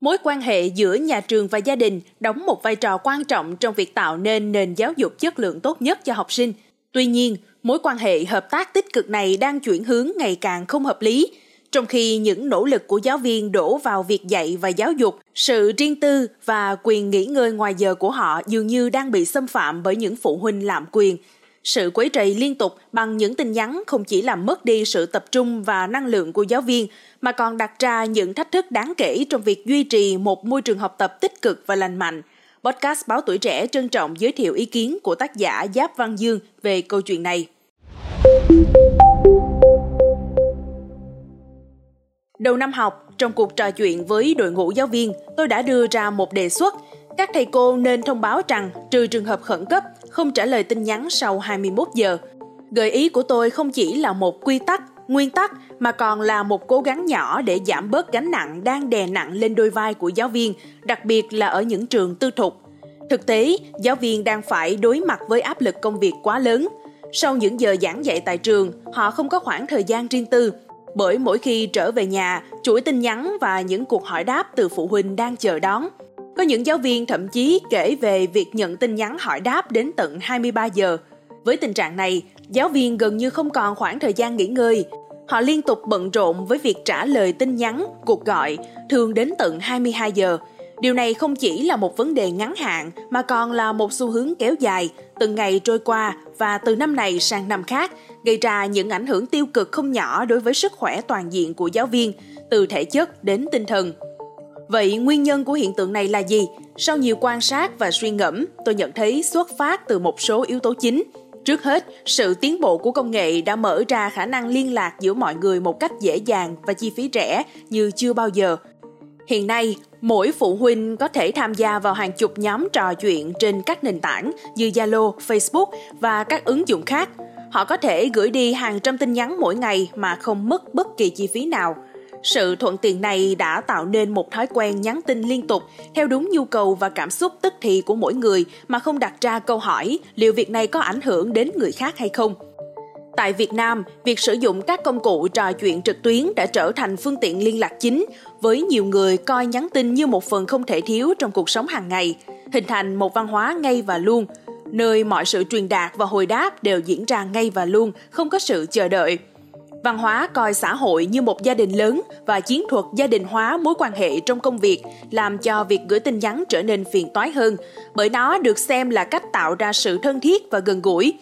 Mối quan hệ giữa nhà trường và gia đình đóng một vai trò quan trọng trong việc tạo nên nền giáo dục chất lượng tốt nhất cho học sinh. Tuy nhiên, mối quan hệ hợp tác tích cực này đang chuyển hướng ngày càng không hợp lý, trong khi những nỗ lực của giáo viên đổ vào việc dạy và giáo dục, sự riêng tư và quyền nghỉ ngơi ngoài giờ của họ dường như đang bị xâm phạm bởi những phụ huynh lạm quyền. Sự quấy rầy liên tục bằng những tin nhắn không chỉ làm mất đi sự tập trung và năng lượng của giáo viên, mà còn đặt ra những thách thức đáng kể trong việc duy trì một môi trường học tập tích cực và lành mạnh. Podcast Báo Tuổi Trẻ trân trọng giới thiệu ý kiến của tác giả Giáp Văn Dương về câu chuyện này. Đầu năm học, trong cuộc trò chuyện với đội ngũ giáo viên, tôi đã đưa ra một đề xuất. Các thầy cô nên thông báo rằng trừ trường hợp khẩn cấp, không trả lời tin nhắn sau 21 giờ. Gợi ý của tôi không chỉ là một quy tắc, nguyên tắc mà còn là một cố gắng nhỏ để giảm bớt gánh nặng đang đè nặng lên đôi vai của giáo viên, đặc biệt là ở những trường tư thục. Thực tế, giáo viên đang phải đối mặt với áp lực công việc quá lớn. Sau những giờ giảng dạy tại trường, họ không có khoảng thời gian riêng tư bởi mỗi khi trở về nhà, chuỗi tin nhắn và những cuộc hỏi đáp từ phụ huynh đang chờ đón. Có những giáo viên thậm chí kể về việc nhận tin nhắn hỏi đáp đến tận 23 giờ. Với tình trạng này, giáo viên gần như không còn khoảng thời gian nghỉ ngơi. Họ liên tục bận rộn với việc trả lời tin nhắn, cuộc gọi, thường đến tận 22 giờ. Điều này không chỉ là một vấn đề ngắn hạn mà còn là một xu hướng kéo dài, từng ngày trôi qua và từ năm này sang năm khác, gây ra những ảnh hưởng tiêu cực không nhỏ đối với sức khỏe toàn diện của giáo viên, từ thể chất đến tinh thần. Vậy nguyên nhân của hiện tượng này là gì? Sau nhiều quan sát và suy ngẫm, tôi nhận thấy xuất phát từ một số yếu tố chính. Trước hết, sự tiến bộ của công nghệ đã mở ra khả năng liên lạc giữa mọi người một cách dễ dàng và chi phí rẻ như chưa bao giờ. Hiện nay, mỗi phụ huynh có thể tham gia vào hàng chục nhóm trò chuyện trên các nền tảng như Zalo, Facebook và các ứng dụng khác – Họ có thể gửi đi hàng trăm tin nhắn mỗi ngày mà không mất bất kỳ chi phí nào. Sự thuận tiện này đã tạo nên một thói quen nhắn tin liên tục theo đúng nhu cầu và cảm xúc tức thì của mỗi người mà không đặt ra câu hỏi liệu việc này có ảnh hưởng đến người khác hay không. Tại Việt Nam, việc sử dụng các công cụ trò chuyện trực tuyến đã trở thành phương tiện liên lạc chính, với nhiều người coi nhắn tin như một phần không thể thiếu trong cuộc sống hàng ngày, hình thành một văn hóa ngay và luôn – nơi mọi sự truyền đạt và hồi đáp đều diễn ra ngay và luôn, không có sự chờ đợi. Văn hóa coi xã hội như một gia đình lớn và chiến thuật gia đình hóa mối quan hệ trong công việc làm cho việc gửi tin nhắn trở nên phiền toái hơn, bởi nó được xem là cách tạo ra sự thân thiết và gần gũi.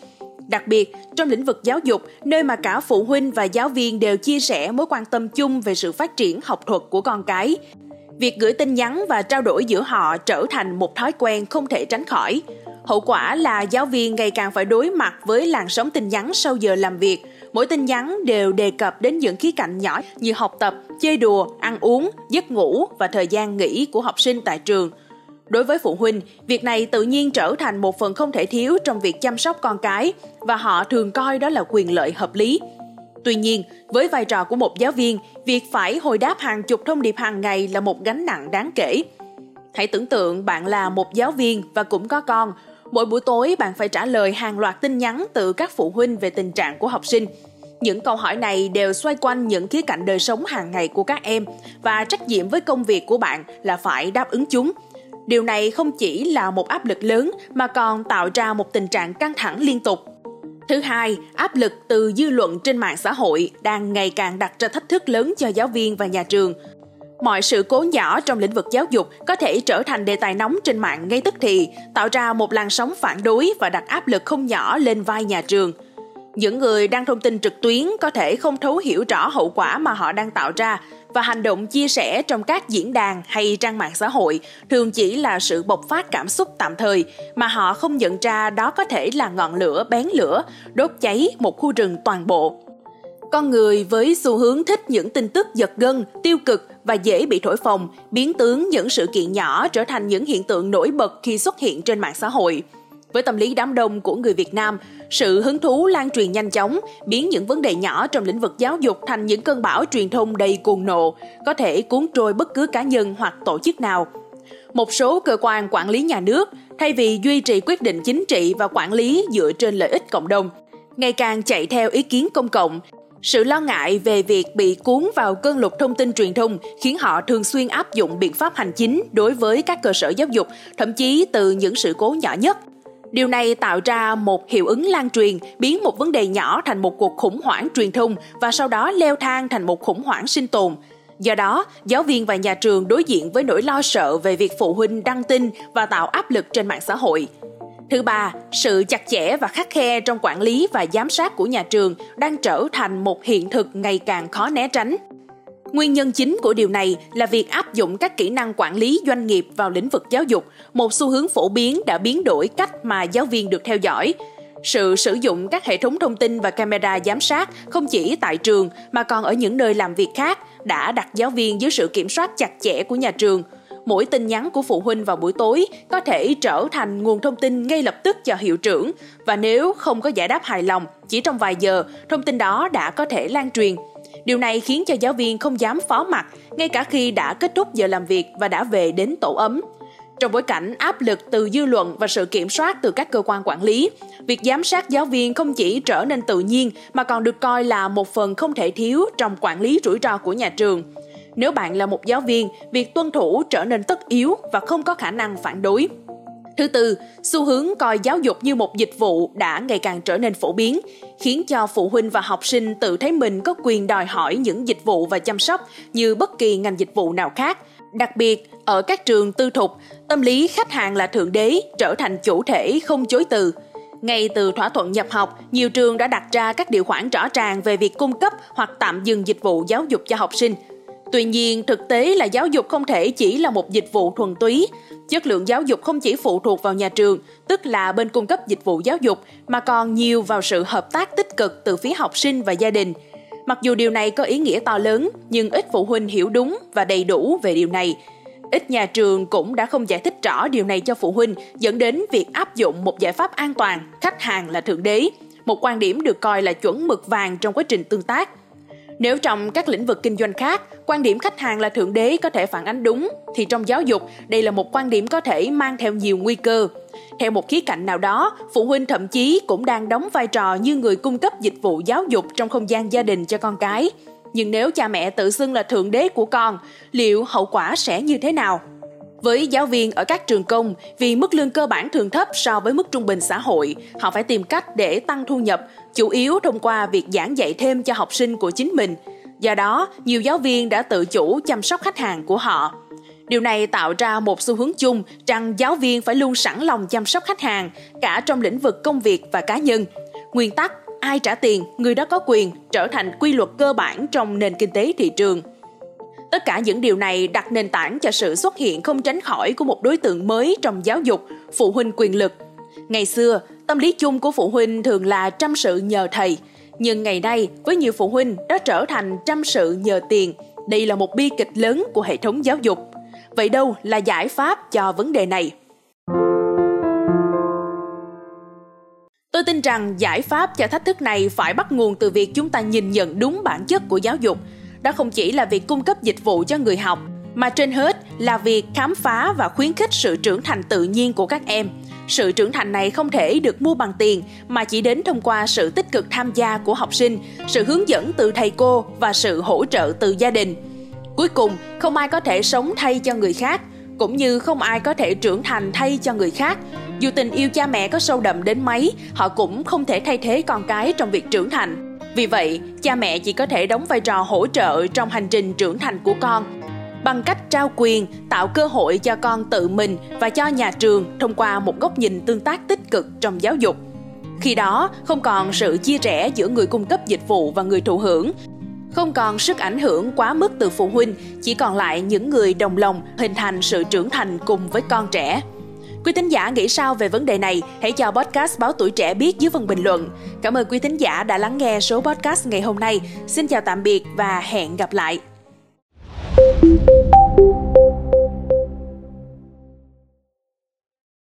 Đặc biệt, trong lĩnh vực giáo dục, nơi mà cả phụ huynh và giáo viên đều chia sẻ mối quan tâm chung về sự phát triển học thuật của con cái, việc gửi tin nhắn và trao đổi giữa họ trở thành một thói quen không thể tránh khỏi. Hậu quả là giáo viên ngày càng phải đối mặt với làn sóng tin nhắn sau giờ làm việc. Mỗi tin nhắn đều đề cập đến những khía cạnh nhỏ như học tập, chơi đùa, ăn uống, giấc ngủ và thời gian nghỉ của học sinh tại trường. Đối với phụ huynh, việc này tự nhiên trở thành một phần không thể thiếu trong việc chăm sóc con cái và họ thường coi đó là quyền lợi hợp lý. Tuy nhiên, với vai trò của một giáo viên, việc phải hồi đáp hàng chục thông điệp hàng ngày là một gánh nặng đáng kể. Hãy tưởng tượng bạn là một giáo viên và cũng có con, Mỗi buổi tối bạn phải trả lời hàng loạt tin nhắn từ các phụ huynh về tình trạng của học sinh. Những câu hỏi này đều xoay quanh những khía cạnh đời sống hàng ngày của các em và trách nhiệm với công việc của bạn là phải đáp ứng chúng. Điều này không chỉ là một áp lực lớn mà còn tạo ra một tình trạng căng thẳng liên tục. Thứ hai, áp lực từ dư luận trên mạng xã hội đang ngày càng đặt ra thách thức lớn cho giáo viên và nhà trường – Mọi sự cố nhỏ trong lĩnh vực giáo dục có thể trở thành đề tài nóng trên mạng ngay tức thì, tạo ra một làn sóng phản đối và đặt áp lực không nhỏ lên vai nhà trường. Những người đăng thông tin trực tuyến có thể không thấu hiểu rõ hậu quả mà họ đang tạo ra và hành động chia sẻ trong các diễn đàn hay trang mạng xã hội thường chỉ là sự bộc phát cảm xúc tạm thời mà họ không nhận ra đó có thể là ngọn lửa bén lửa, đốt cháy một khu rừng toàn bộ. Con người với xu hướng thích những tin tức giật gân, tiêu cực và dễ bị thổi phồng, biến tướng những sự kiện nhỏ trở thành những hiện tượng nổi bật khi xuất hiện trên mạng xã hội. Với tâm lý đám đông của người Việt Nam, sự hứng thú lan truyền nhanh chóng, biến những vấn đề nhỏ trong lĩnh vực giáo dục thành những cơn bão truyền thông đầy cuồng nộ, có thể cuốn trôi bất cứ cá nhân hoặc tổ chức nào. Một số cơ quan quản lý nhà nước, thay vì duy trì quyết định chính trị và quản lý dựa trên lợi ích cộng đồng, ngày càng chạy theo ý kiến công cộng sự lo ngại về việc bị cuốn vào cơn lục thông tin truyền thông khiến họ thường xuyên áp dụng biện pháp hành chính đối với các cơ sở giáo dục, thậm chí từ những sự cố nhỏ nhất. Điều này tạo ra một hiệu ứng lan truyền, biến một vấn đề nhỏ thành một cuộc khủng hoảng truyền thông và sau đó leo thang thành một khủng hoảng sinh tồn. Do đó, giáo viên và nhà trường đối diện với nỗi lo sợ về việc phụ huynh đăng tin và tạo áp lực trên mạng xã hội. Thứ ba, sự chặt chẽ và khắc khe trong quản lý và giám sát của nhà trường đang trở thành một hiện thực ngày càng khó né tránh. Nguyên nhân chính của điều này là việc áp dụng các kỹ năng quản lý doanh nghiệp vào lĩnh vực giáo dục, một xu hướng phổ biến đã biến đổi cách mà giáo viên được theo dõi. Sự sử dụng các hệ thống thông tin và camera giám sát không chỉ tại trường mà còn ở những nơi làm việc khác đã đặt giáo viên dưới sự kiểm soát chặt chẽ của nhà trường – mỗi tin nhắn của phụ huynh vào buổi tối có thể trở thành nguồn thông tin ngay lập tức cho hiệu trưởng và nếu không có giải đáp hài lòng, chỉ trong vài giờ, thông tin đó đã có thể lan truyền. Điều này khiến cho giáo viên không dám phó mặt, ngay cả khi đã kết thúc giờ làm việc và đã về đến tổ ấm. Trong bối cảnh áp lực từ dư luận và sự kiểm soát từ các cơ quan quản lý, việc giám sát giáo viên không chỉ trở nên tự nhiên mà còn được coi là một phần không thể thiếu trong quản lý rủi ro của nhà trường. Nếu bạn là một giáo viên, việc tuân thủ trở nên tất yếu và không có khả năng phản đối. Thứ tư, xu hướng coi giáo dục như một dịch vụ đã ngày càng trở nên phổ biến, khiến cho phụ huynh và học sinh tự thấy mình có quyền đòi hỏi những dịch vụ và chăm sóc như bất kỳ ngành dịch vụ nào khác. Đặc biệt, ở các trường tư thục, tâm lý khách hàng là thượng đế trở thành chủ thể không chối từ. Ngay từ thỏa thuận nhập học, nhiều trường đã đặt ra các điều khoản rõ ràng về việc cung cấp hoặc tạm dừng dịch vụ giáo dục cho học sinh – Tuy nhiên, thực tế là giáo dục không thể chỉ là một dịch vụ thuần túy. Chất lượng giáo dục không chỉ phụ thuộc vào nhà trường, tức là bên cung cấp dịch vụ giáo dục, mà còn nhiều vào sự hợp tác tích cực từ phía học sinh và gia đình. Mặc dù điều này có ý nghĩa to lớn, nhưng ít phụ huynh hiểu đúng và đầy đủ về điều này. Ít nhà trường cũng đã không giải thích rõ điều này cho phụ huynh, dẫn đến việc áp dụng một giải pháp an toàn, khách hàng là thượng đế, một quan điểm được coi là chuẩn mực vàng trong quá trình tương tác nếu trong các lĩnh vực kinh doanh khác, quan điểm khách hàng là thượng đế có thể phản ánh đúng, thì trong giáo dục, đây là một quan điểm có thể mang theo nhiều nguy cơ. Theo một khía cạnh nào đó, phụ huynh thậm chí cũng đang đóng vai trò như người cung cấp dịch vụ giáo dục trong không gian gia đình cho con cái. Nhưng nếu cha mẹ tự xưng là thượng đế của con, liệu hậu quả sẽ như thế nào? Với giáo viên ở các trường công, vì mức lương cơ bản thường thấp so với mức trung bình xã hội, họ phải tìm cách để tăng thu nhập, chủ yếu thông qua việc giảng dạy thêm cho học sinh của chính mình. Do đó, nhiều giáo viên đã tự chủ chăm sóc khách hàng của họ. Điều này tạo ra một xu hướng chung rằng giáo viên phải luôn sẵn lòng chăm sóc khách hàng, cả trong lĩnh vực công việc và cá nhân. Nguyên tắc ai trả tiền, người đó có quyền trở thành quy luật cơ bản trong nền kinh tế thị trường. Tất cả những điều này đặt nền tảng cho sự xuất hiện không tránh khỏi của một đối tượng mới trong giáo dục, phụ huynh quyền lực. Ngày xưa, tâm lý chung của phụ huynh thường là chăm sự nhờ thầy, nhưng ngày nay với nhiều phụ huynh đã trở thành chăm sự nhờ tiền. Đây là một bi kịch lớn của hệ thống giáo dục. Vậy đâu là giải pháp cho vấn đề này? Tôi tin rằng giải pháp cho thách thức này phải bắt nguồn từ việc chúng ta nhìn nhận đúng bản chất của giáo dục – đó không chỉ là việc cung cấp dịch vụ cho người học, mà trên hết là việc khám phá và khuyến khích sự trưởng thành tự nhiên của các em. Sự trưởng thành này không thể được mua bằng tiền, mà chỉ đến thông qua sự tích cực tham gia của học sinh, sự hướng dẫn từ thầy cô và sự hỗ trợ từ gia đình. Cuối cùng, không ai có thể sống thay cho người khác, cũng như không ai có thể trưởng thành thay cho người khác. Dù tình yêu cha mẹ có sâu đậm đến mấy, họ cũng không thể thay thế con cái trong việc trưởng thành vì vậy, cha mẹ chỉ có thể đóng vai trò hỗ trợ trong hành trình trưởng thành của con bằng cách trao quyền, tạo cơ hội cho con tự mình và cho nhà trường thông qua một góc nhìn tương tác tích cực trong giáo dục. Khi đó, không còn sự chia rẽ giữa người cung cấp dịch vụ và người thụ hưởng, không còn sức ảnh hưởng quá mức từ phụ huynh, chỉ còn lại những người đồng lòng hình thành sự trưởng thành cùng với con trẻ. Quý thính giả nghĩ sao về vấn đề này? Hãy cho podcast Báo Tuổi Trẻ biết dưới phần bình luận. Cảm ơn quý thính giả đã lắng nghe số podcast ngày hôm nay. Xin chào tạm biệt và hẹn gặp lại.